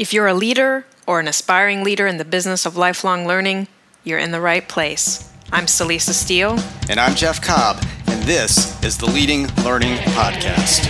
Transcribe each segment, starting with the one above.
If you're a leader or an aspiring leader in the business of lifelong learning, you're in the right place. I'm Celisa Steele. And I'm Jeff Cobb, and this is the Leading Learning Podcast.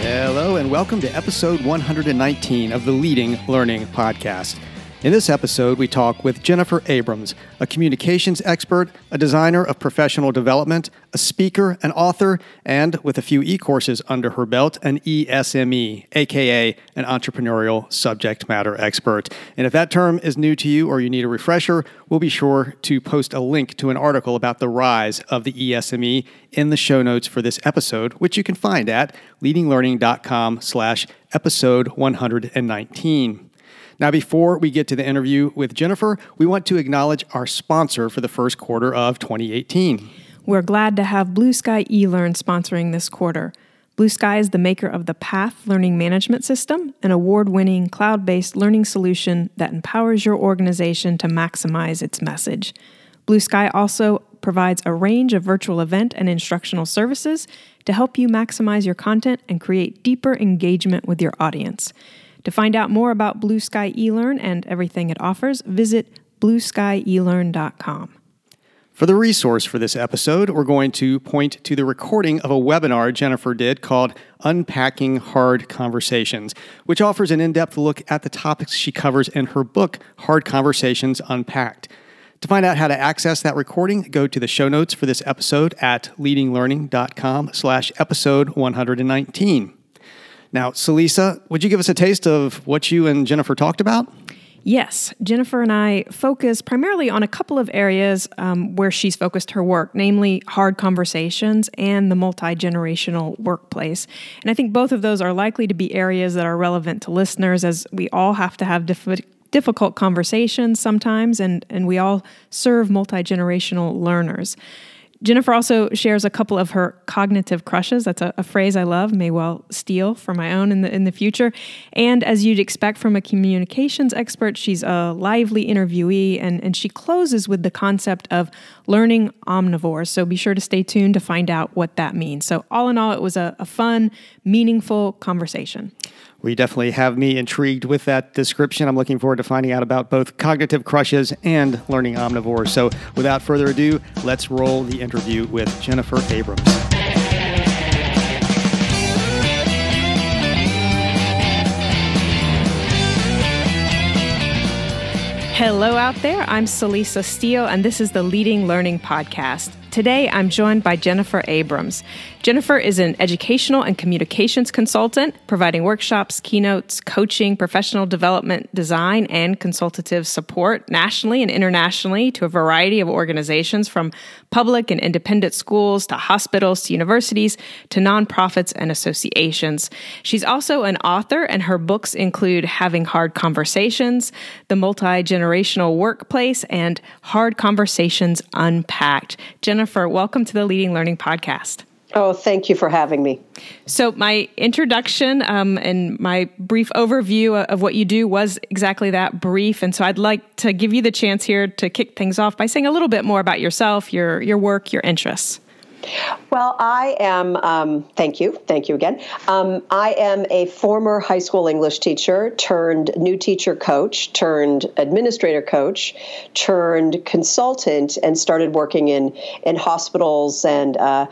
Hello, and welcome to episode 119 of the Leading Learning Podcast. In this episode, we talk with Jennifer Abrams, a communications expert, a designer of professional development, a speaker, an author, and with a few e courses under her belt, an ESME, aka an entrepreneurial subject matter expert. And if that term is new to you or you need a refresher, we'll be sure to post a link to an article about the rise of the ESME in the show notes for this episode, which you can find at leadinglearning.com slash episode 119. Now, before we get to the interview with Jennifer, we want to acknowledge our sponsor for the first quarter of 2018. We're glad to have Blue Sky eLearn sponsoring this quarter. Blue Sky is the maker of the PATH Learning Management System, an award winning cloud based learning solution that empowers your organization to maximize its message. Blue Sky also provides a range of virtual event and instructional services to help you maximize your content and create deeper engagement with your audience. To find out more about Blue Sky eLearn and everything it offers, visit blueskyelearn.com. For the resource for this episode, we're going to point to the recording of a webinar Jennifer did called Unpacking Hard Conversations, which offers an in depth look at the topics she covers in her book, Hard Conversations Unpacked. To find out how to access that recording, go to the show notes for this episode at leadinglearning.com slash episode 119. Now, Celisa, would you give us a taste of what you and Jennifer talked about? Yes, Jennifer and I focus primarily on a couple of areas um, where she's focused her work, namely hard conversations and the multi generational workplace. And I think both of those are likely to be areas that are relevant to listeners as we all have to have diff- difficult conversations sometimes, and, and we all serve multi generational learners. Jennifer also shares a couple of her cognitive crushes. That's a, a, phrase I love, may well steal for my own in the in the future. And as you'd expect from a communications expert, she's a lively interviewee, and, and she closes with the concept of learning omnivores. So be sure to stay tuned to find out what that means. So all in all, it was a, a fun, meaningful conversation. We definitely have me intrigued with that description. I'm looking forward to finding out about both cognitive crushes and learning omnivores. So, without further ado, let's roll the interview with Jennifer Abrams. Hello out there. I'm Celisa Steele, and this is the Leading Learning Podcast. Today, I'm joined by Jennifer Abrams. Jennifer is an educational and communications consultant, providing workshops, keynotes, coaching, professional development, design, and consultative support nationally and internationally to a variety of organizations from public and independent schools to hospitals to universities to nonprofits and associations. She's also an author, and her books include Having Hard Conversations, The Multi Generational Workplace, and Hard Conversations Unpacked. Jennifer, welcome to the Leading Learning Podcast. Oh, thank you for having me. So, my introduction um, and my brief overview of what you do was exactly that brief. And so, I'd like to give you the chance here to kick things off by saying a little bit more about yourself, your, your work, your interests. Well, I am, um, thank you, thank you again. Um, I am a former high school English teacher turned new teacher coach, turned administrator coach, turned consultant, and started working in, in hospitals and uh,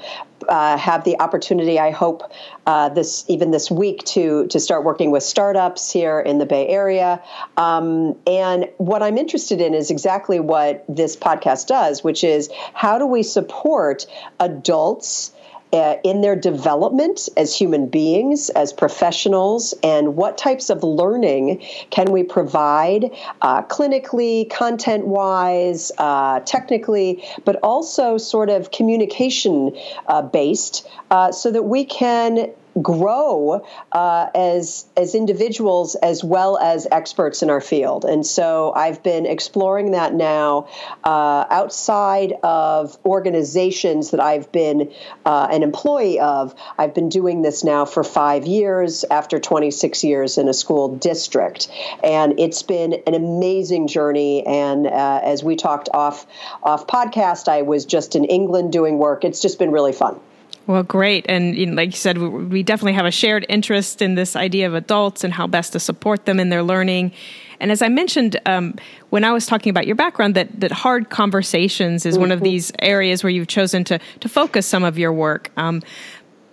uh, have the opportunity, I hope, uh, this even this week to to start working with startups here in the Bay Area. Um, and what I'm interested in is exactly what this podcast does, which is how do we support adults uh, in their development as human beings, as professionals, and what types of learning can we provide uh, clinically, content wise, uh, technically, but also sort of communication uh, based uh, so that we can grow uh, as as individuals as well as experts in our field. And so I've been exploring that now uh, outside of organizations that I've been uh, an employee of. I've been doing this now for five years after 26 years in a school district, and it's been an amazing journey. And uh, as we talked off off podcast, I was just in England doing work. It's just been really fun. Well, great. And you know, like you said, we, we definitely have a shared interest in this idea of adults and how best to support them in their learning. And as I mentioned um, when I was talking about your background, that that hard conversations is mm-hmm. one of mm-hmm. these areas where you've chosen to to focus some of your work. Um,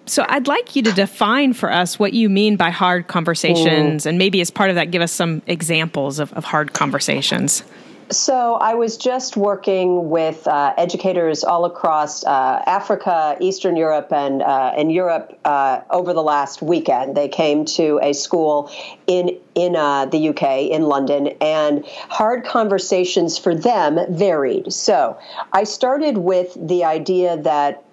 so I'd like you to define for us what you mean by hard conversations, mm. and maybe as part of that, give us some examples of, of hard conversations. So I was just working with uh, educators all across uh, Africa, Eastern Europe, and uh, and Europe uh, over the last weekend. They came to a school in in uh, the UK in London, and hard conversations for them varied. So I started with the idea that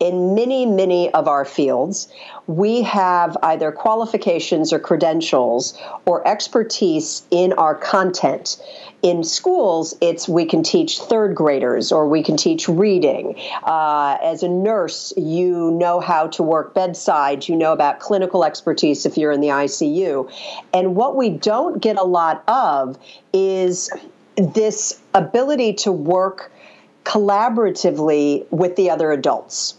in many, many of our fields, we have either qualifications or credentials or expertise in our content in schools, it's we can teach third graders or we can teach reading. Uh, as a nurse, you know how to work bedside, you know about clinical expertise if you're in the ICU. And what we don't get a lot of is this ability to work collaboratively with the other adults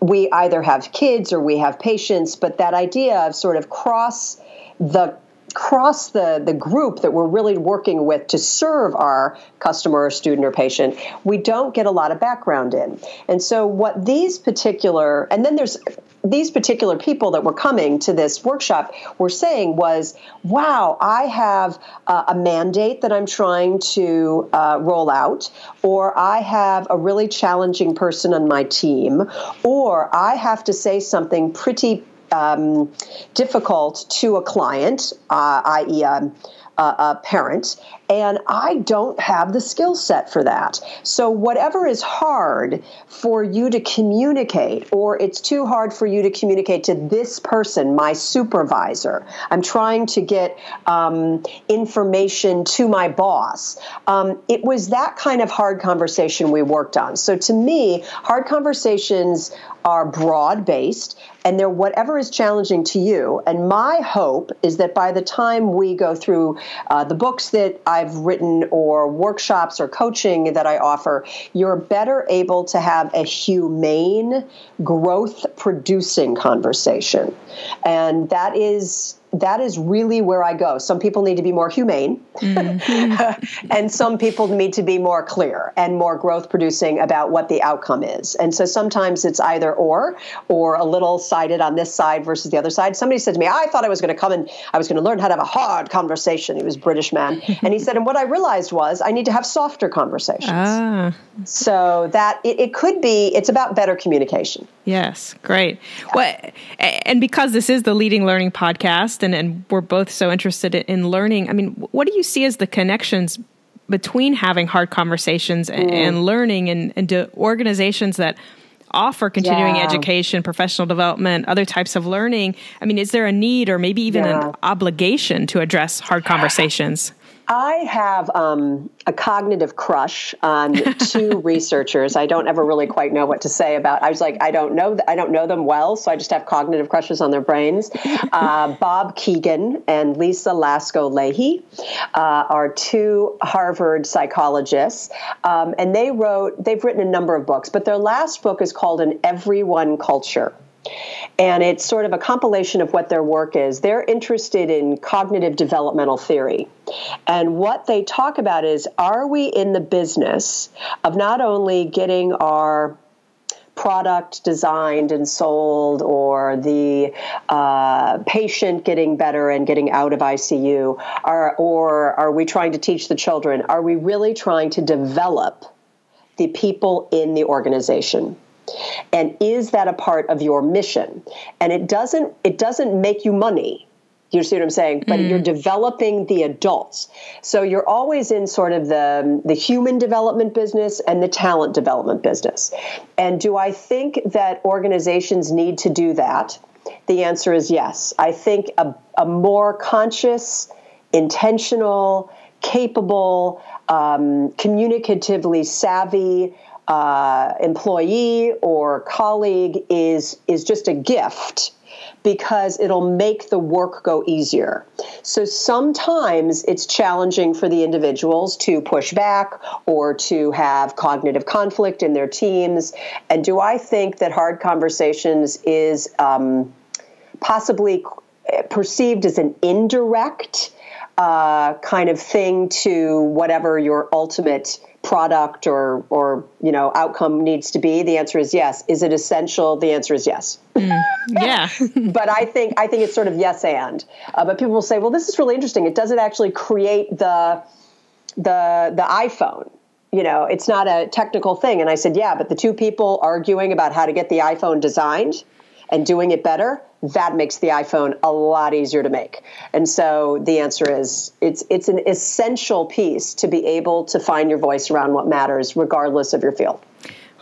we either have kids or we have patients, but that idea of sort of cross the across the, the group that we're really working with to serve our customer or student or patient, we don't get a lot of background in. And so, what these particular, and then there's these particular people that were coming to this workshop were saying was, wow, I have uh, a mandate that I'm trying to uh, roll out, or I have a really challenging person on my team, or I have to say something pretty um, difficult to a client, uh, i.e., um, a, a parent, and I don't have the skill set for that. So, whatever is hard for you to communicate, or it's too hard for you to communicate to this person, my supervisor, I'm trying to get um, information to my boss. Um, it was that kind of hard conversation we worked on. So, to me, hard conversations are broad based and they're whatever is challenging to you. And my hope is that by the time we go through uh, the books that I've written or workshops or coaching that I offer, you're better able to have a humane, growth producing conversation. And that is that is really where I go. Some people need to be more humane, mm-hmm. and some people need to be more clear and more growth producing about what the outcome is. And so sometimes it's either or, or a little sided on this side versus the other side. Somebody said to me, I thought I was going to come and I was going to learn how to have a hard conversation. He was British man. and he said, and what I realized was I need to have softer conversations. Ah. So that it, it could be, it's about better communication. Yes, great. Yeah. Well, and because this is the leading learning podcast and, and we're both so interested in learning, I mean, what do you see as the connections between having hard conversations and, mm. and learning and, and to organizations that offer continuing yeah. education, professional development, other types of learning? I mean, is there a need or maybe even yeah. an obligation to address hard conversations? I have um, a cognitive crush on two researchers. I don't ever really quite know what to say about. I was like, I don't know, I don't know them well, so I just have cognitive crushes on their brains. Uh, Bob Kegan and Lisa Laskow Lahey uh, are two Harvard psychologists, um, and they wrote. They've written a number of books, but their last book is called "An Everyone Culture." And it's sort of a compilation of what their work is. They're interested in cognitive developmental theory. And what they talk about is are we in the business of not only getting our product designed and sold or the uh, patient getting better and getting out of ICU? Are, or are we trying to teach the children? Are we really trying to develop the people in the organization? And is that a part of your mission and it doesn't it doesn't make you money you see what I'm saying? But mm. you're developing the adults. So you're always in sort of the, the human development business and the talent development business. And do I think that organizations need to do that? The answer is yes. I think a, a more conscious, intentional, capable, um, communicatively savvy uh, employee or colleague is is just a gift because it'll make the work go easier. So sometimes it's challenging for the individuals to push back or to have cognitive conflict in their teams. And do I think that hard conversations is um, possibly perceived as an indirect uh, kind of thing to whatever your ultimate product or or you know outcome needs to be? The answer is yes. Is it essential? The answer is yes. Mm, yeah. But i think i think it's sort of yes and. Uh, but people will say well this is really interesting. It doesn't actually create the the the iphone. You know it's not a technical thing. And i said yeah but the two people arguing about how to get the iphone designed and doing it better that makes the iPhone a lot easier to make. And so the answer is it's it's an essential piece to be able to find your voice around what matters regardless of your field.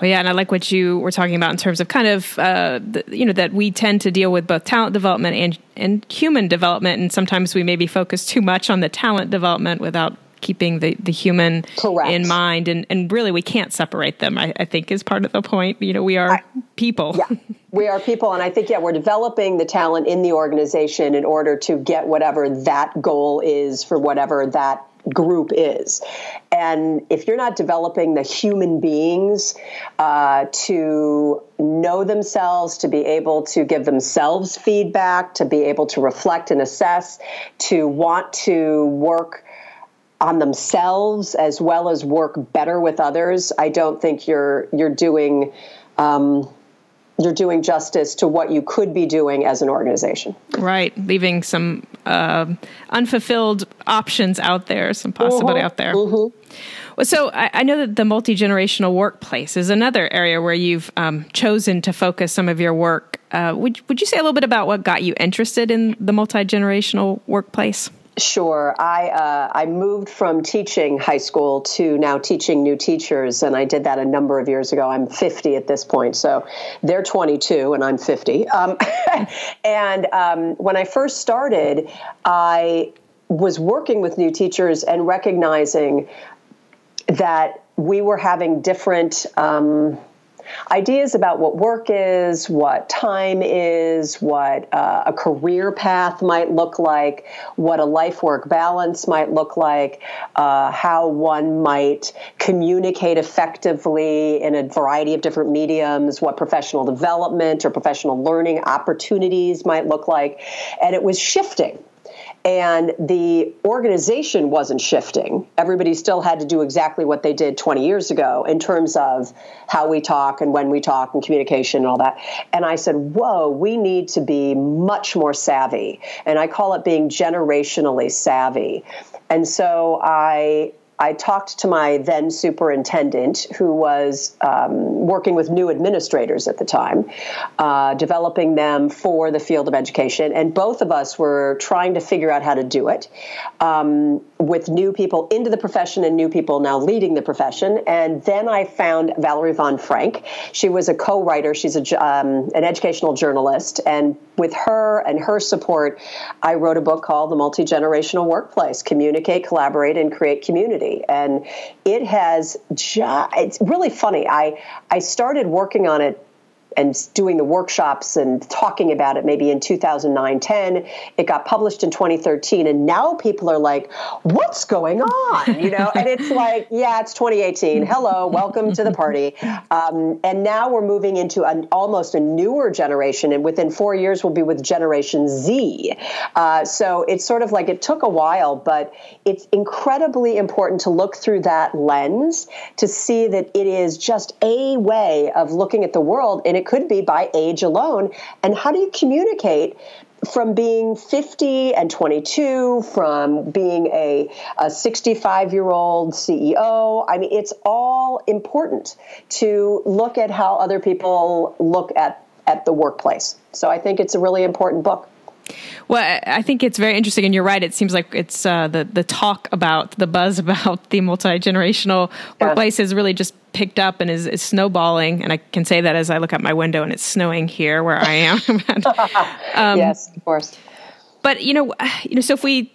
Well, yeah, and I like what you were talking about in terms of kind of uh, the, you know that we tend to deal with both talent development and and human development, and sometimes we maybe focus too much on the talent development without keeping the, the human Correct. in mind and, and really we can't separate them I, I think is part of the point you know we are I, people yeah we are people and i think yeah we're developing the talent in the organization in order to get whatever that goal is for whatever that group is. And if you're not developing the human beings uh, to know themselves, to be able to give themselves feedback, to be able to reflect and assess, to want to work on themselves as well as work better with others, I don't think you're you're doing um, you're doing justice to what you could be doing as an organization. Right, leaving some uh, unfulfilled options out there, some possibility uh-huh. out there. Uh-huh. Well, so I, I, know that the multi generational workplace is another area where you've um, chosen to focus some of your work. Uh, would would you say a little bit about what got you interested in the multi generational workplace? Sure. I uh, I moved from teaching high school to now teaching new teachers, and I did that a number of years ago. I'm 50 at this point, so they're 22 and I'm 50. Um, and um, when I first started, I was working with new teachers and recognizing that we were having different. Um, ideas about what work is, what time is, what uh, a career path might look like, what a life work balance might look like, uh, how one might communicate effectively in a variety of different mediums, what professional development or professional learning opportunities might look like. And it was shifting and the organization wasn't shifting. Everybody still had to do exactly what they did 20 years ago in terms of how we talk and when we talk and communication and all that. And I said, Whoa, we need to be much more savvy. And I call it being generationally savvy. And so I I talked to my then superintendent, who was um, working with new administrators at the time, uh, developing them for the field of education. And both of us were trying to figure out how to do it um, with new people into the profession and new people now leading the profession. And then I found Valerie Von Frank. She was a co writer, she's a, um, an educational journalist. And with her and her support, I wrote a book called The Multi Generational Workplace Communicate, Collaborate, and Create Community and it has. Ju- it's really funny. I I started working on it and doing the workshops and talking about it maybe in 2009 10 it got published in 2013 and now people are like what's going on? You know and it's like yeah it's 2018 hello welcome to the party. Um, and now we're moving into an, almost a newer generation and within four years we'll be with generation z. Uh, so it's sort of like it took a while but it's incredibly important to look through that lens to see that it is just a way of looking at the world and it could be by age alone. And how do you communicate from being 50 and 22, from being a, a 65 year old CEO. I mean, it's all important to look at how other people look at, at the workplace. So I think it's a really important book. Well, I think it's very interesting, and you're right. It seems like it's uh, the the talk about the buzz about the multi generational yeah. workplace is really just picked up and is, is, snowballing. And I can say that as I look out my window and it's snowing here where I am. um, yes, of course. But you know, you know, so if we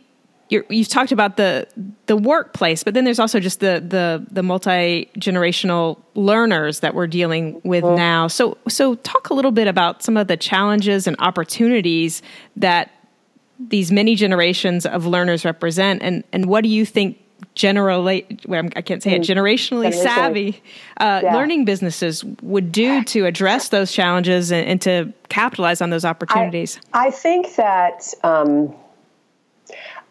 you have talked about the the workplace, but then there's also just the the the multi generational learners that we're dealing with mm-hmm. now. So so talk a little bit about some of the challenges and opportunities that these many generations of learners represent, and and what do you think generally I can't say it mm. generationally savvy uh, yeah. learning businesses would do to address those challenges and, and to capitalize on those opportunities? I, I think that. Um,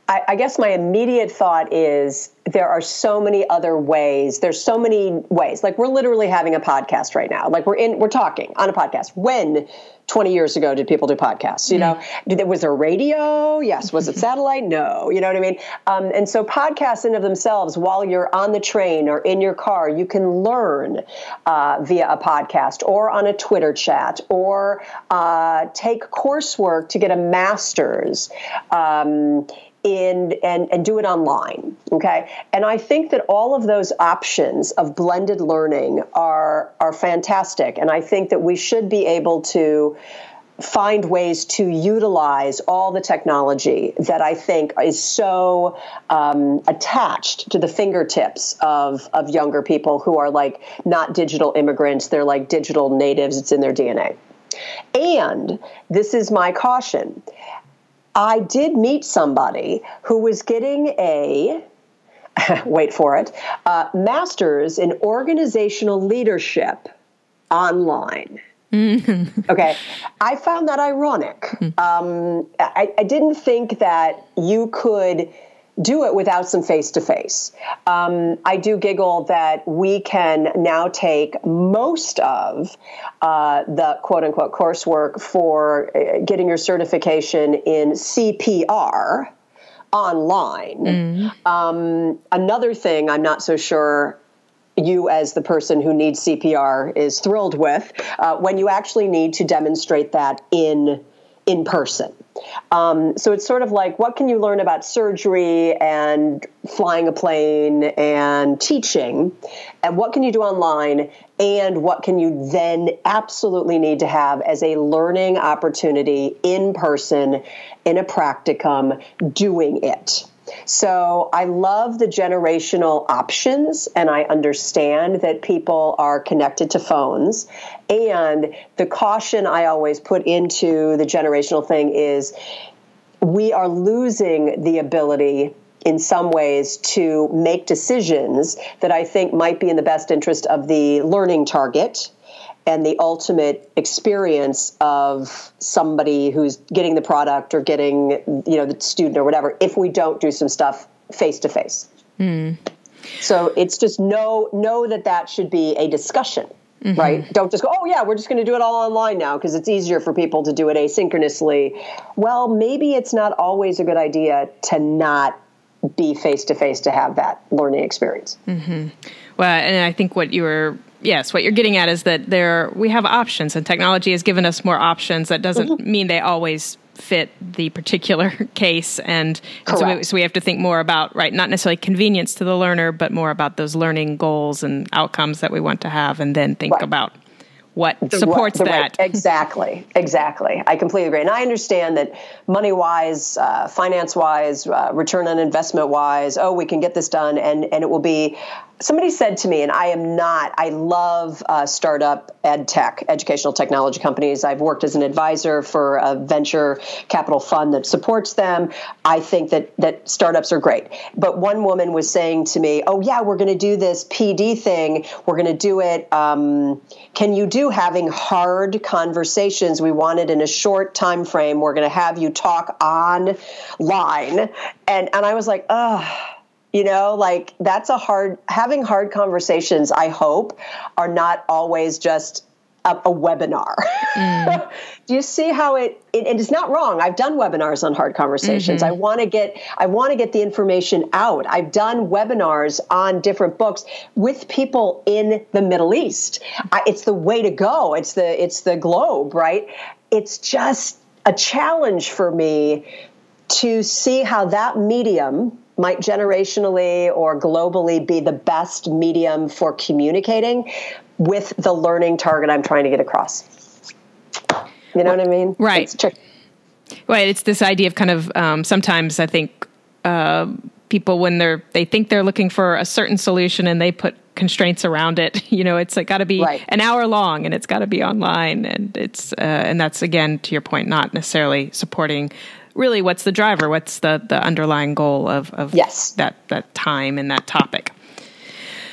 I, I guess my immediate thought is there are so many other ways. There's so many ways. Like we're literally having a podcast right now. Like we're in, we're talking on a podcast. When 20 years ago did people do podcasts? You know, mm-hmm. did, was there radio? Yes. Was it satellite? No. You know what I mean? Um, and so podcasts in of themselves, while you're on the train or in your car, you can learn uh, via a podcast or on a Twitter chat or uh, take coursework to get a master's. Um, in and, and do it online okay? And i think that all of those options of blended learning are are fantastic. And i think that we should be able to find ways to utilize all the technology that I think is so um, attached to the fingertips of, of younger people who are like not digital immigrants, they're like digital natives, it's in their DNA. And this is my caution I did meet somebody who was getting a wait for it uh, master's in organizational leadership online. Mm-hmm. okay, I found that ironic. Mm-hmm. Um, I, I didn't think that you could do it without some face to face. I do giggle that we can now take most of uh, the quote unquote coursework for uh, getting your certification in CPR online. Mm. Um, another thing I'm not so sure you as the person who needs CPR is thrilled with uh, when you actually need to demonstrate that in in person. Um, so it's sort of like what can you learn about surgery and flying a plane and teaching, and what can you do online, and what can you then absolutely need to have as a learning opportunity in person in a practicum doing it. So I love the generational options, and I understand that people are connected to phones. And the caution I always put into the generational thing is we are losing the ability in some ways to make decisions that I think might be in the best interest of the learning target and the ultimate experience of somebody who's getting the product or getting you know the student or whatever if we don't do some stuff face to face. So it's just know know that that should be a discussion mm-hmm. right? Don't just go oh yeah we're just going to do it all online now because it's easier for people to do it asynchronously. Well maybe it's not always a good idea to not be face to face to have that learning experience. Mm-hmm. well and i think what you were yes, what you're getting at is that there we have options, and technology has given us more options. That doesn't mm-hmm. mean they always fit the particular case, and, and so, we, so we have to think more about right, not necessarily convenience to the learner, but more about those learning goals and outcomes that we want to have, and then think right. about what the, supports that. Right. Exactly, exactly. I completely agree. And I understand that money wise, uh, finance wise, uh, return on investment wise, oh, we can get this done and, and it will be somebody said to me, and I am not, I love uh, startup ed tech, educational technology companies. I've worked as an advisor for a venture capital fund that supports them. I think that, that startups are great. But one woman was saying to me, Oh, yeah, we're going to do this PD thing. We're going to do it. Um, can you do having hard conversations? We want it in a short time frame. We're going to have you talk online. And, and I was like, Oh, you know like that's a hard having hard conversations i hope are not always just a, a webinar. Mm. do you see how it, it it's not wrong. I've done webinars on hard conversations. Mm-hmm. i want to get i want to get the information out. I've done webinars on different books with people in the middle east. I, it's the way to go. It's the it's the globe right? It's just a challenge for me to see how that medium might generationally or globally be the best medium for communicating with the learning target I'm trying to get across. You know what I mean? Right. It's tricky. Right. It's this idea of kind of um, sometimes I think uh, people when they're they think they're looking for a certain solution and they put constraints around it. You know, it's like got to be right. an hour long and it's got to be online, and it's uh, and that's again to your point, not necessarily supporting. Really, what's the driver? What's the the underlying goal of of yes. that that time and that topic?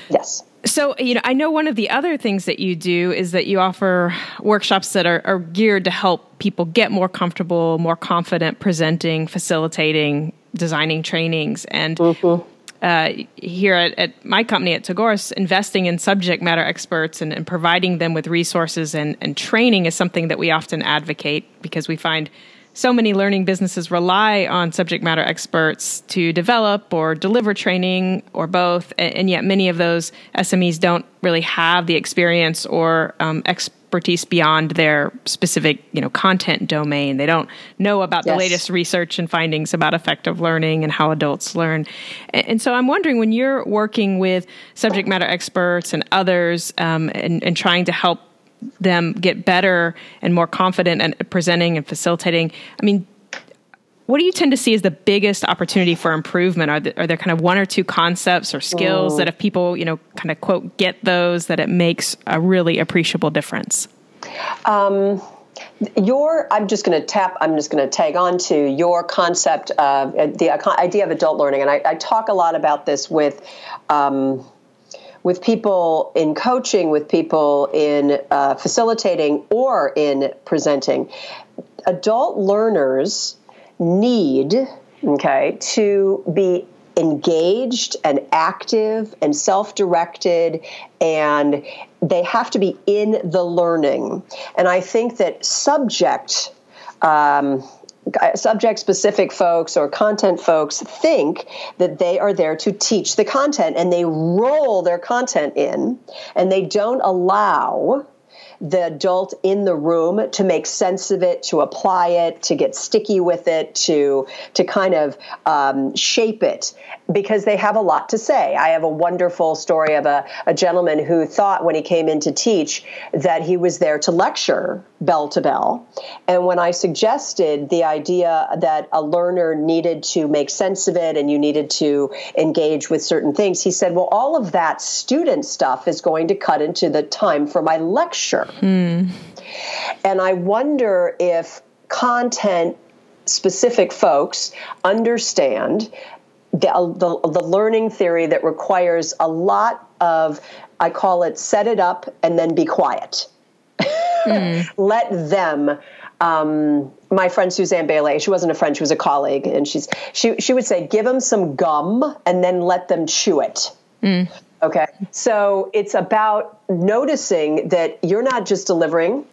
Yes. So, you know, I know one of the other things that you do is that you offer workshops that are, are geared to help people get more comfortable, more confident presenting, facilitating, designing trainings. And mm-hmm. uh, here at, at, my company at Tagoras, investing in subject matter experts and, and providing them with resources and, and training is something that we often advocate because we find so many learning businesses rely on subject matter experts to develop or deliver training or both, and yet many of those SMEs don't really have the experience or um, expertise beyond their specific, you know, content domain. They don't know about yes. the latest research and findings about effective learning and how adults learn. And so I'm wondering when you're working with subject matter experts and others um, and, and trying to help them get better and more confident at presenting and facilitating. I mean, what do you tend to see as the biggest opportunity for improvement? Are, are there kind of one or two concepts or skills that if people, you know, kind of quote, get those, that it makes a really appreciable difference? Um, your i'm just going to tap i'm just going to tag on to your concept of uh, the idea of adult learning and I, I talk a lot about this with um, with people in coaching, with people in uh, facilitating, or in presenting. Adult learners need, okay, to be engaged and active and self directed, and they have to be in the learning. And I think that subject. Um, Uh, subject specific folks or content folks think that they are there to teach the content and they roll their content in and they don't allow the adult in the room to make sense of it, to apply it, to get sticky with it, to to kind of um, shape it, because they have a lot to say. I have a wonderful story of a, a gentleman who thought when he came in to teach that he was there to lecture bell to bell, and when I suggested the idea that a learner needed to make sense of it and you needed to engage with certain things, he said, "Well, all of that student stuff is going to cut into the time for my lecture." Hmm. And I wonder if content specific folks understand the, the, the, learning theory that requires a lot of, I call it set it up and then be quiet. Mm. Let them. Um, my friend Suzanne Bailey, she wasn't a friend, she was a colleague, and she's she she would say, give them some gum and then let them chew it. Mm. Okay. So it's about noticing that you're not just delivering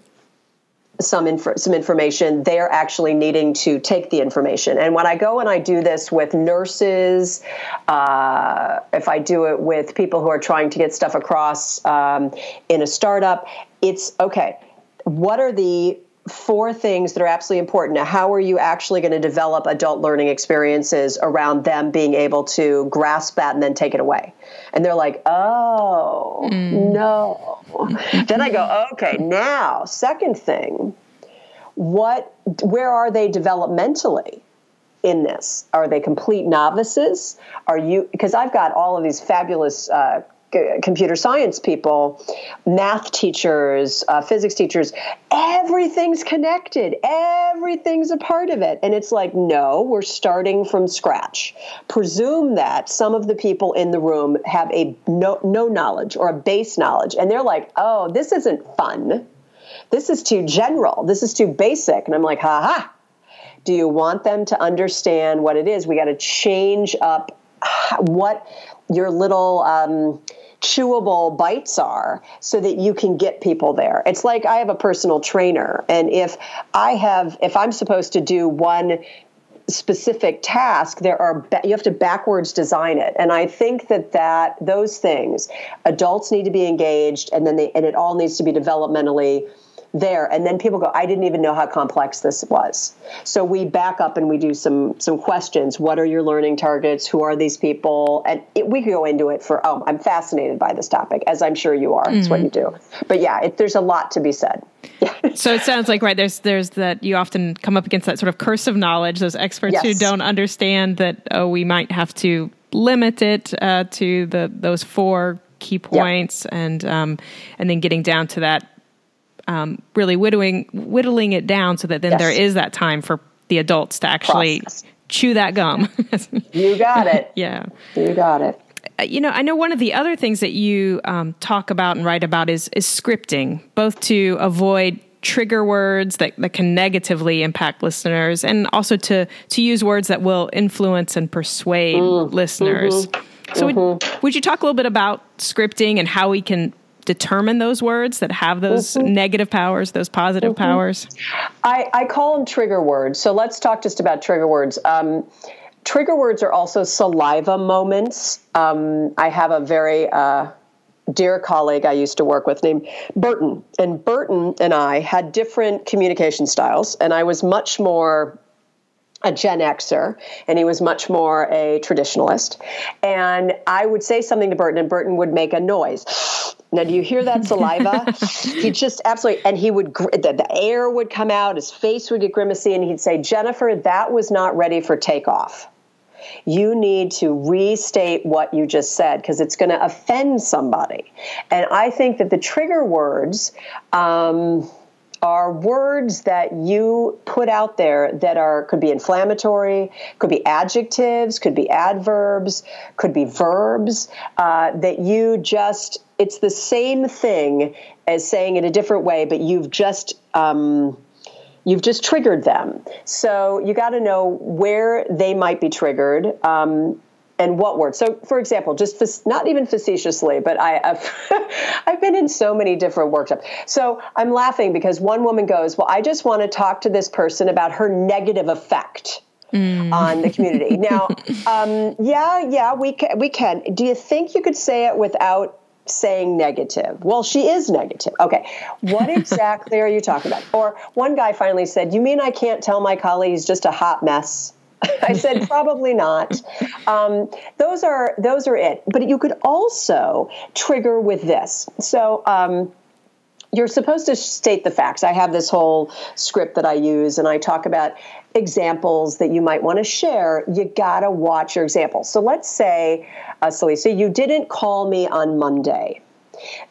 some inf- some information they're actually needing to take the information and when i go and i do this with nurses uh, if i do it with people who are trying to get stuff across um, in a startup it's okay what are the four things that are absolutely important. Now, how are you actually going to develop adult learning experiences around them being able to grasp that and then take it away? And they're like, oh, mm. no. then I go, okay, now, second thing, what, where are they developmentally? in this? Are they complete novices? Are you because I've got all of these fabulous uh, computer science people, math teachers, uh, physics teachers, everything's connected. Everything's a part of it. And it's like, no, we're starting from scratch. Presume that some of the people in the room have a no, no knowledge or a base knowledge. And they're like, oh, this isn't fun. This is too general. This is too basic. And I'm like, ha ha. Do you want them to understand what it is? We got to change up what your little um, chewable bites are so that you can get people there. It's like I have a personal trainer and if I have if I'm supposed to do one specific task there are you have to backwards design it and i think that that those things adults need to be engaged and then they and it all needs to be developmentally there. And then people go i didn't even know how complex this was. So we back up and we do some some questions. What are your learning targets? Who are these people? And it, we go into it for oh i'm fascinated by this topic as i'm sure you are. Mm-hmm. it's what you do. But yeah it, there's a lot to be said. So it sounds like right there's there's that you often come up against that sort of curse of knowledge those experts yes. who don't understand that oh we might have to limit it uh, to the those four key points yep. and um, and then getting down to that um, really whittling whittling it down so that then yes. there is that time for the adults to actually Process. chew that gum. you got it. yeah, you got it. Uh, you know, I know one of the other things that you um, talk about and write about is is scripting, both to avoid trigger words that, that can negatively impact listeners and also to to use words that will influence and persuade mm. listeners. Mm-hmm. So mm-hmm. Would, would you talk a little bit about scripting and how we can determine those words that have those mm-hmm. negative powers, those positive mm-hmm. powers? I, I call them trigger words. So let's talk just about trigger words. Um, trigger words are also saliva moments. Um, I have a very uh, dear colleague I used to work with named Burton. And Burton and I had different communication styles, and I was much more a Gen Xer, and he was much more a traditionalist. And I would say something to Burton, and Burton would make a noise. Now, do you hear that saliva? he just absolutely, and he would, the, the air would come out, his face would get grimacy, and he'd say, Jennifer, that was not ready for takeoff you need to restate what you just said because it's going to offend somebody. And I think that the trigger words, um, are words that you put out there that are could be inflammatory, could be adjectives, could be adverbs, could be verbs uh, that you just it's the same thing as saying it a different way, but you've just um, you've just triggered them. So you got to know where they might be triggered. Um, and what word? So, for example, just not even facetiously, but I, have I've been in so many different workshops. So I'm laughing because one woman goes, "Well, I just want to talk to this person about her negative effect." Mm. on the community. Now, um, yeah, yeah, we can, we can. Do you think you could say it without saying negative. Well, she is negative. Okay, what exactly are you talking about? Or one guy finally said, You mean I can't tell my colleague he's just a hot mess? I said probably not. Um, those are those are it. But you could also trigger with this. So. Um, you're supposed to state the facts. I have this whole script that I use, and I talk about examples that you might want to share. You gotta watch your examples. So let's say, uh, Celisa, you didn't call me on Monday.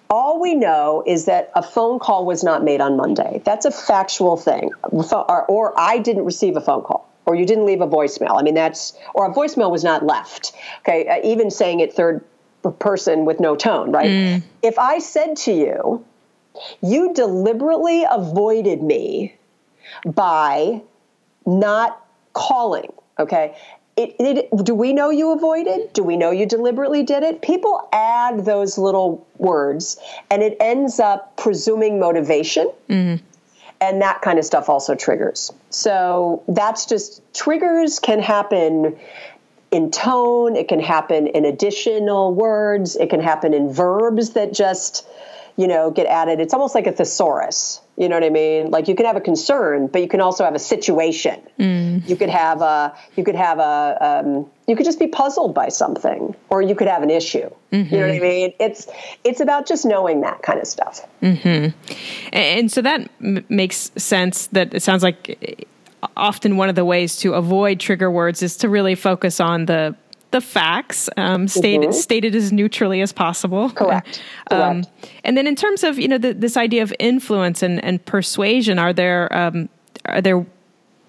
All we know is that a phone call was not made on Monday. That's a factual thing. Or, or I didn't receive a phone call or you didn't leave a voicemail. I mean, that's, or a voicemail was not left. Okay, uh, even saying it third person with no tone, right? Mm. If I said to you, you deliberately avoided me by not calling, okay? It, it, do we know you avoided? Do we know you deliberately did it? People add those little words and it ends up presuming motivation. Mm-hmm. And that kind of stuff also triggers. So that's just triggers can happen in tone, it can happen in additional words, it can happen in verbs that just you know, get added. It's almost like a thesaurus. You know what I mean? Like you can have a concern, but you can also have a situation. Mm. You could have a, you could have a, um, you could just be puzzled by something, or you could have an issue. Mm-hmm. You know what I mean? It's it's about just knowing that kind of stuff. Mm-hmm. And so that m- makes sense. That it sounds like often one of the ways to avoid trigger words is to really focus on the the facts um, stated mm-hmm. stated as neutrally as possible. Correct. Um, Correct. And then in terms of you know the, this idea of influence and, and persuasion, are there um, are there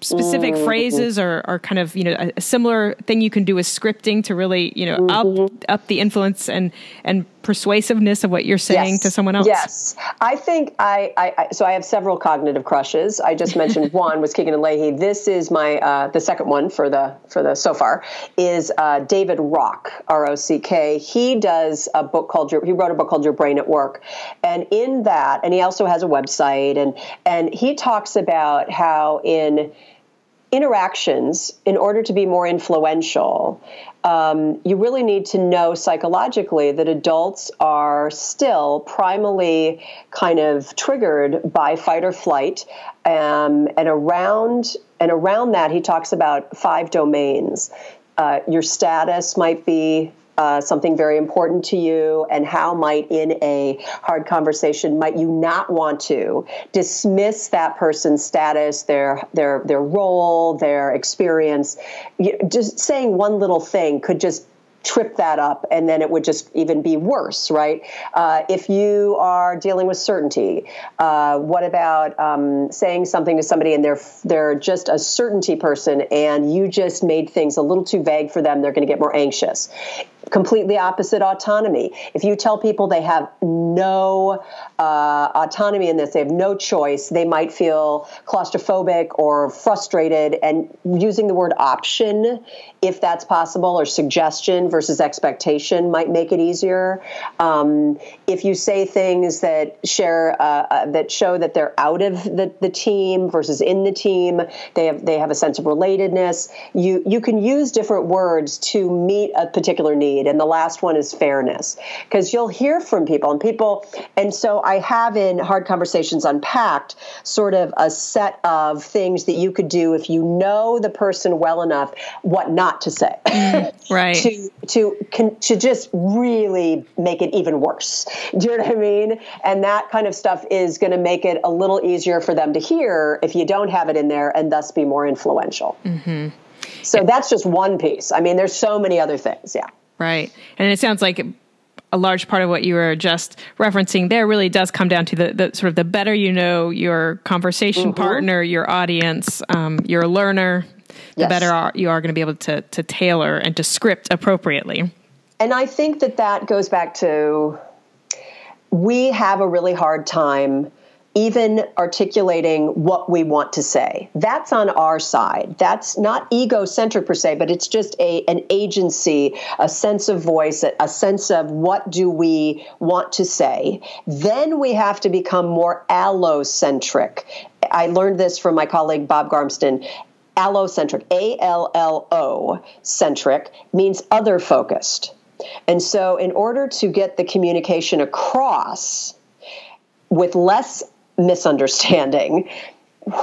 specific mm-hmm. phrases or, or kind of you know a, a, similar thing you can do with scripting to really you know mm-hmm. up up the influence and and persuasiveness of what you're saying yes. to someone else yes i think I, I, I, so i have several cognitive crushes i just mentioned one was Kegan and Lahey this is my uh, the second one for the for the so far is uh, david rock r-o-c-k he does a book called your he wrote a book called your brain at work and in that and he also has a website and and he talks about how in interactions, in order to be more influential, um, you really need to know psychologically that adults are still primally kind of triggered by fight or flight, um, and around and around that, he talks about five domains. Uh, your status might be uh, something very important to you and how might in a hard conversation might you not want to dismiss that person's status their their their role their experience? Just saying one little thing could just trip that up and then it would just even be worse right? Uh, if you are dealing with certainty uh, what about um, saying something to somebody and they're they're just a certainty person and you just made things a little too vague for them they're going to get more anxious completely opposite autonomy. If you tell people they have no uh, autonomy in this, they have no choice, they might feel claustrophobic or frustrated. And using the word option, if that's possible, or suggestion versus expectation might make it easier. Um, if you say things that share uh, uh, that show that they're out of the, the team versus in the team, they have they have a sense of relatedness. You you can use different words to meet a particular need need. And the last one is fairness, because you'll hear from people and people. And so I have in Hard Conversations Unpacked sort of a set of things that you could do if you know the person well enough what not to say. Mm, right. to, to, to just really make it even worse. Do you know what I mean? And that kind of stuff is going to make it a little easier for them to hear if you don't have it in there and thus be more influential. Mm-hmm. So that's just one piece. I mean, there's so many other things. Yeah. Right. And it sounds like a large part of what you were just referencing there really does come down to the, the sort of the better you know your conversation mm-hmm. partner, your audience, um, your learner, the yes. better you are going to be able to, to tailor and to script appropriately. And I think that that goes back to we have a really hard time even articulating what we want to say. That's on our side. That's not egocentric per se, but it's just a an agency, a sense of voice, a, sense of what do we want to say. Then we have to become more allocentric. I learned this from my colleague Bob Garmston. Allocentric, A L L O centric means other focused. And so, in order to get the communication across with less misunderstanding.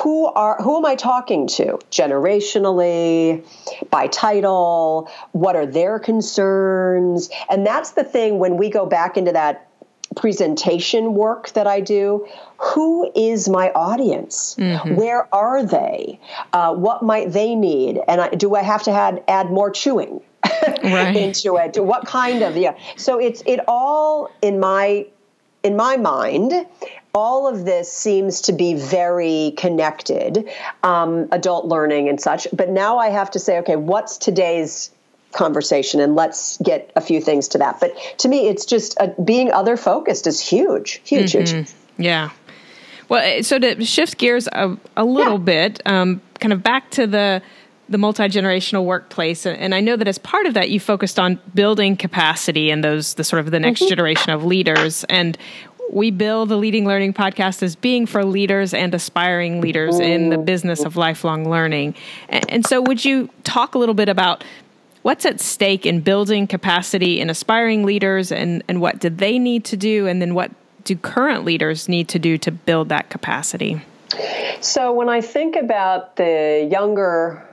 Who are who am i talking to? Generationally by title what are their concerns? And that's the thing when we go back into that presentation work that i do who is my audience? Mm-hmm. where are they? Uh, what might they need? And I, do i have to add, add more chewing right. into it? What kind of yeah. So it's it all in my in my mind all of this seems to be very connected, um, adult learning and such. But now I have to say, okay, what's today's conversation? And let's get a few things to that. But to me, it's just a, being other focused is huge, huge, mm-hmm. huge. Yeah. Well, eh, so to shift gears a, a little yeah. bit, um, kind of back to the the multi-generational workplace and i know that as part of that you focused on building capacity in those the sort of the next mm-hmm. generation of leaders and we bill the Leading Learning podcast as being for leaders and aspiring leaders in the business of lifelong learning. And so, would you talk a little bit about what's at stake in building capacity in aspiring leaders and, and what do they need to do? And then, what do current leaders need to do to build that capacity? So, when I think about the younger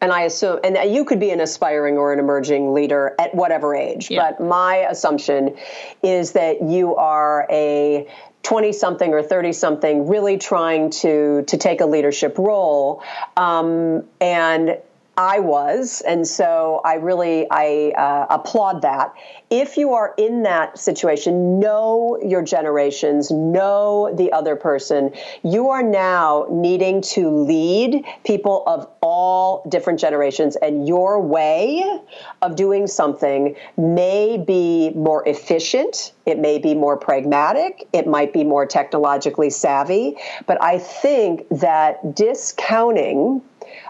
and I assume, and you could be an aspiring or an emerging leader at whatever age, yeah. but my assumption is that you are a 20 something or 30 something really trying to to take a leadership role um, and I was, and so I really I uh, applaud that. If you are in that situation, know your generations, know the other person. You are now needing to lead people of all different generations, and your way of doing something may be more efficient. It may be more pragmatic. It might be more technologically savvy. But I think that discounting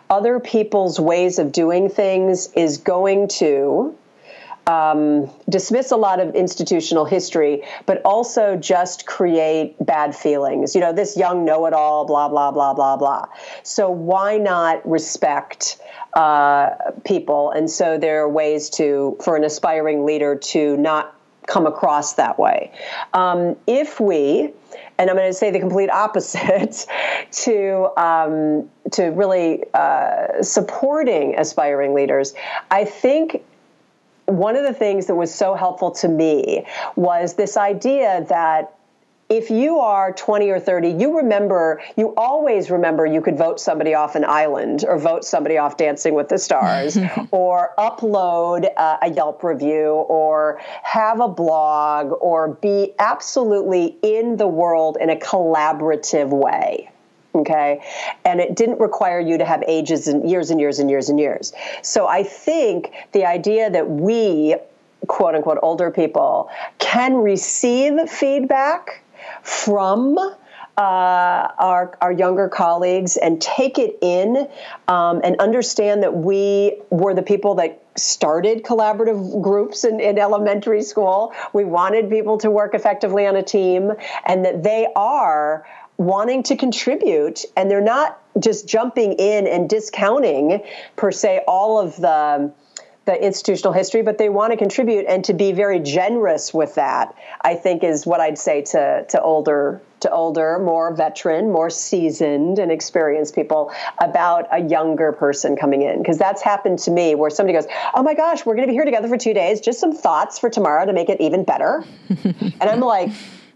other people's ways of doing things is going to um, dismiss a lot of institutional history, but also just create bad feelings. You know, this young know it all, blah, blah, blah, blah, blah. So why not respect uh, people? And so there are ways to, for an aspiring leader to not come across that way. Um, if we, and I'm going to say the complete opposite, to um, to really uh, supporting aspiring leaders, I think one of the things that was so helpful to me was this idea that if you are 20 or 30, you remember, you always remember you could vote somebody off an island or vote somebody off Dancing with the Stars or upload uh, a Yelp review or have a blog or be absolutely in the world in a collaborative way okay? And it didn't require you to have ages and years and years and years and years. So i think the idea that we quote unquote older people can receive feedback from uh, our, our younger colleagues and take it in um, and understand that we were the people that started collaborative groups in, in elementary school. We wanted people to work effectively on a team and that they are wanting to contribute and they're not just jumping in and discounting per se all of the the institutional history, but they want to contribute and to be very generous with that. I think is what I'd say to to older to older, more veteran, more seasoned and experienced people about a younger person coming in because that's happened to me where somebody goes, "Oh my gosh, we're going to be here together for 2 days, just some thoughts for tomorrow to make it even better." and I'm like,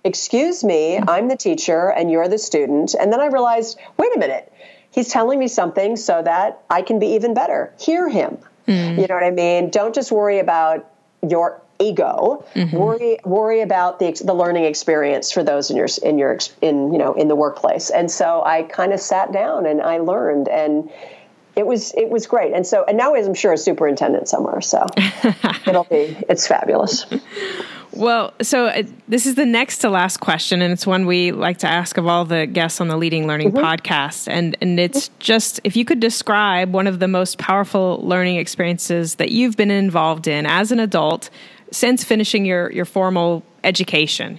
"Excuse me, I'm the teacher and you're the student." And then I realized, "Wait a minute. He's telling me something so that I can be even better. Hear him." Mm. You know what I mean? Don't just worry about your ego. Mm-hmm. Worry worry about the the learning experience for those in your in your in you know in the workplace. And so I kind of sat down and I learned and it was it was great. And so and now I'm sure a superintendent somewhere. So it'll be it's fabulous. Well, so uh, this is the next to last question, and it's one we like to ask of all the guests on the Leading Learning mm-hmm. podcast. And and it's just if you could describe one of the most powerful learning experiences that you've been involved in as an adult since finishing your your formal education.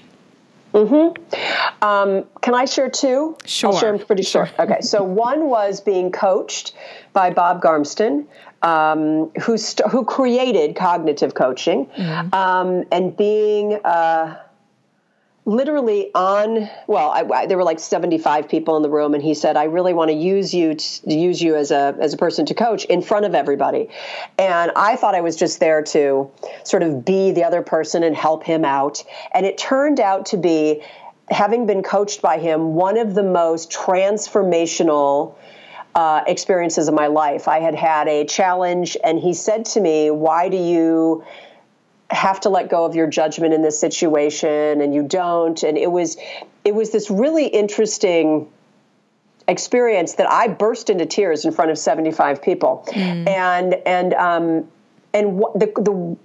Mm-hmm. Um, can I share two? Sure. I'll share them pretty short. Sure. Okay. So one was being coached by Bob Garmston um, who st- who created cognitive coaching, mm-hmm. um, and being uh, literally on. Well, I, I, there were like seventy five people in the room, and he said, "I really want to use you to use you as a as a person to coach in front of everybody." And I thought I was just there to sort of be the other person and help him out, and it turned out to be having been coached by him, one of the most transformational uh, experiences of my life. I had had a challenge, and he said to me, Why do you have to let go of your judgment in this situation and you don't and it was it was this really interesting experience that I burst into tears in front of 75 people mm. and and um and the the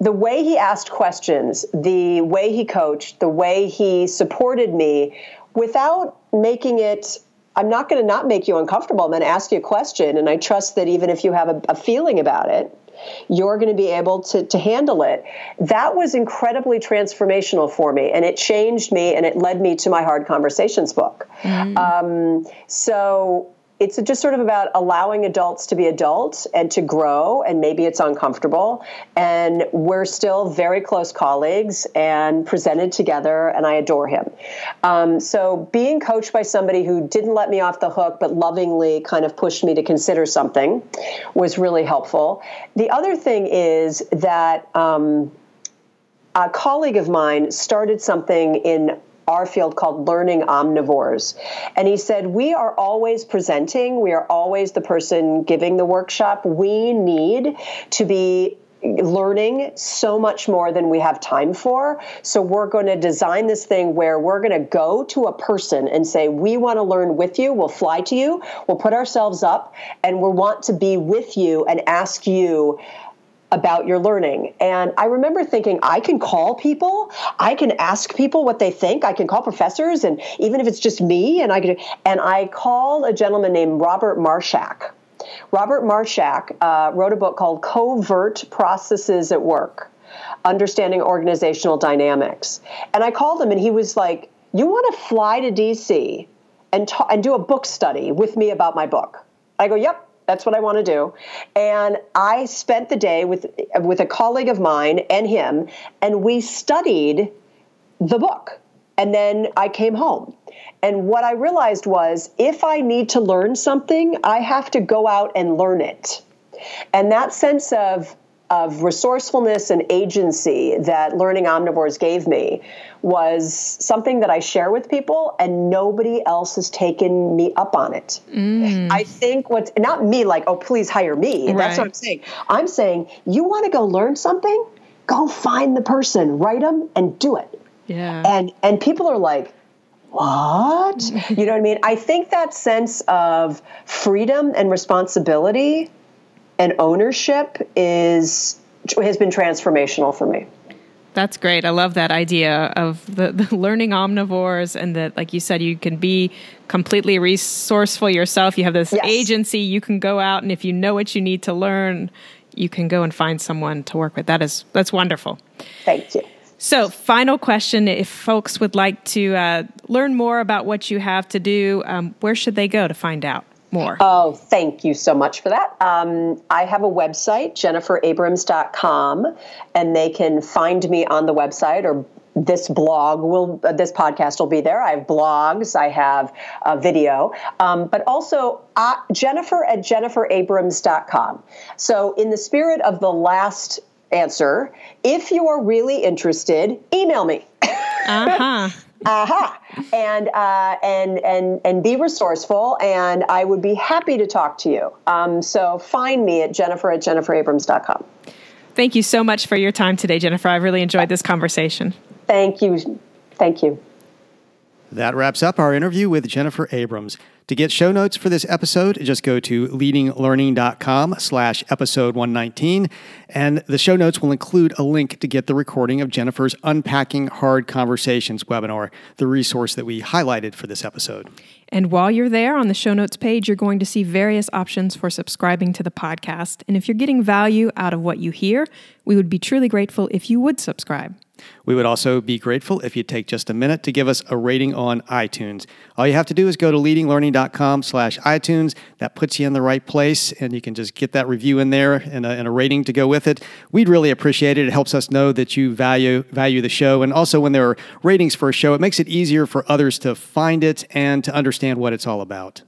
the way he asked questions the way he coached the way he supported me without making it I'm not going to not make you uncomfortable. I'm going to ask you a question. And I trust that even if you have a, a feeling about it, you're going to be able to, to handle it. That was incredibly transformational for me, and it changed me, and it led me to my Hard Conversations book. Mm. Um, so it's just sort of about allowing adults to be adults and to grow and maybe it's uncomfortable. And we're still very close colleagues and presented together and i adore him. Um, so being coached by somebody who didn't let me off the hook but lovingly kind of pushed me to consider something was really helpful. The other thing is that um, a colleague of mine started something in our field called learning omnivores. And he said, We are always presenting, we are always the person giving the workshop. We need to be learning so much more than we have time for. So we're going to design this thing where we're going to go to a person and say, We want to learn with you. We'll fly to you. We'll put ourselves up and we want to be with you and ask you about your learning. And I remember thinking, I can call people, I can ask people what they think, I can call professors, and even if it's just me, and I could, and I called a gentleman named Robert Marshak. Robert Marshak uh, wrote a book called Covert Processes at Work Understanding Organizational Dynamics. And I called him, and he was like, You want to fly to DC and, ta- and do a book study with me about my book. I go, yep, that's what I want to do. And I spent the day with with a colleague of mine and him, and we studied the book. And then I came home. And what I realized was if I need to learn something, I have to go out and learn it. And that sense of of resourcefulness and agency that learning omnivores gave me was something that I share with people, and nobody else has taken me up on it. Mm. I think what's not me, like, oh, please hire me. Right. That's what I'm saying. I'm saying, you want to go learn something? Go find the person, write them, and do it. Yeah. And and people are like, what? you know what I mean? I think that sense of freedom and responsibility and ownership is has been transformational for me. That's great. I love that idea of the, the, learning omnivores and that, like you said, you can be completely resourceful yourself. You have this yes. agency. You can go out and if you know what you need to learn, you can go and find someone to work with. That is that's wonderful. Thank you. So, final question: If folks would like to uh, learn more about what you have to do, um, where should they go to find out? More? Oh, thank you so much for that. Um, I have a website, jenniferabrams.com, and they can find me on the website or this blog will uh, this podcast will be there i have blogs i have a video um, but also uh, jennifer at jenniferabrams.com so in the spirit of the last answer if you are really interested email me uh-huh aha and uh, and and and be resourceful and i would be happy to talk to you. Um, so find me at jennifer at jenniferabrams.com thank you so much for your time today jennifer. I really enjoyed this conversation. Thank you. Thank you that wraps up our interview with jennifer abrams to get show notes for this episode, just go to leadinglearning.com slash episode 119. And the show notes will include a link to get the recording of Jennifer's Unpacking Hard Conversations webinar, the resource that we highlighted for this episode. And while you're there on the show notes page, you're going to see various options for subscribing to the podcast. And if you're getting value out of what you hear, we would be truly grateful if you would subscribe. We would also be grateful if you'd take just a minute to give us a rating on iTunes. All you have to do is go to leadinglearning.com slash iTunes. That puts you in the right place, and you can just get that review in there and a, and a rating to go with it. We'd really appreciate it. It helps us know that you value value the show. And also when there are ratings for a show, it makes it easier for others to find it and to understand what it's all about.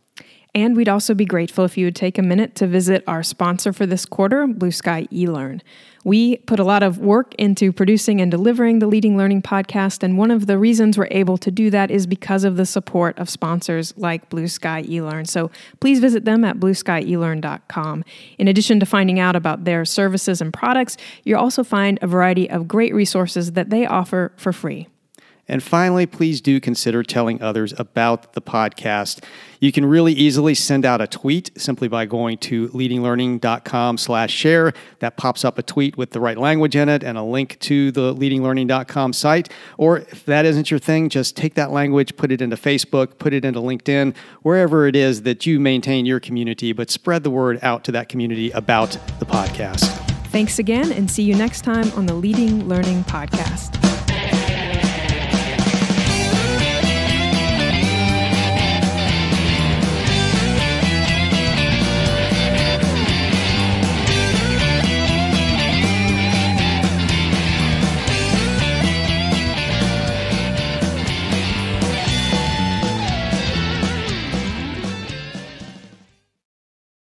And we'd also be grateful if you would take a minute to visit our sponsor for this quarter, Blue Sky eLearn. We put a lot of work into producing and delivering the Leading Learning podcast, and one of the reasons we're able to do that is because of the support of sponsors like Blue Sky eLearn. So please visit them at blueskyelearn.com. In addition to finding out about their services and products, you'll also find a variety of great resources that they offer for free. And finally, please do consider telling others about the podcast. You can really easily send out a tweet simply by going to leadinglearning.com slash share. That pops up a tweet with the right language in it and a link to the leadinglearning.com site. Or if that isn't your thing, just take that language, put it into Facebook, put it into LinkedIn, wherever it is that you maintain your community, but spread the word out to that community about the podcast. Thanks again and see you next time on the Leading Learning Podcast.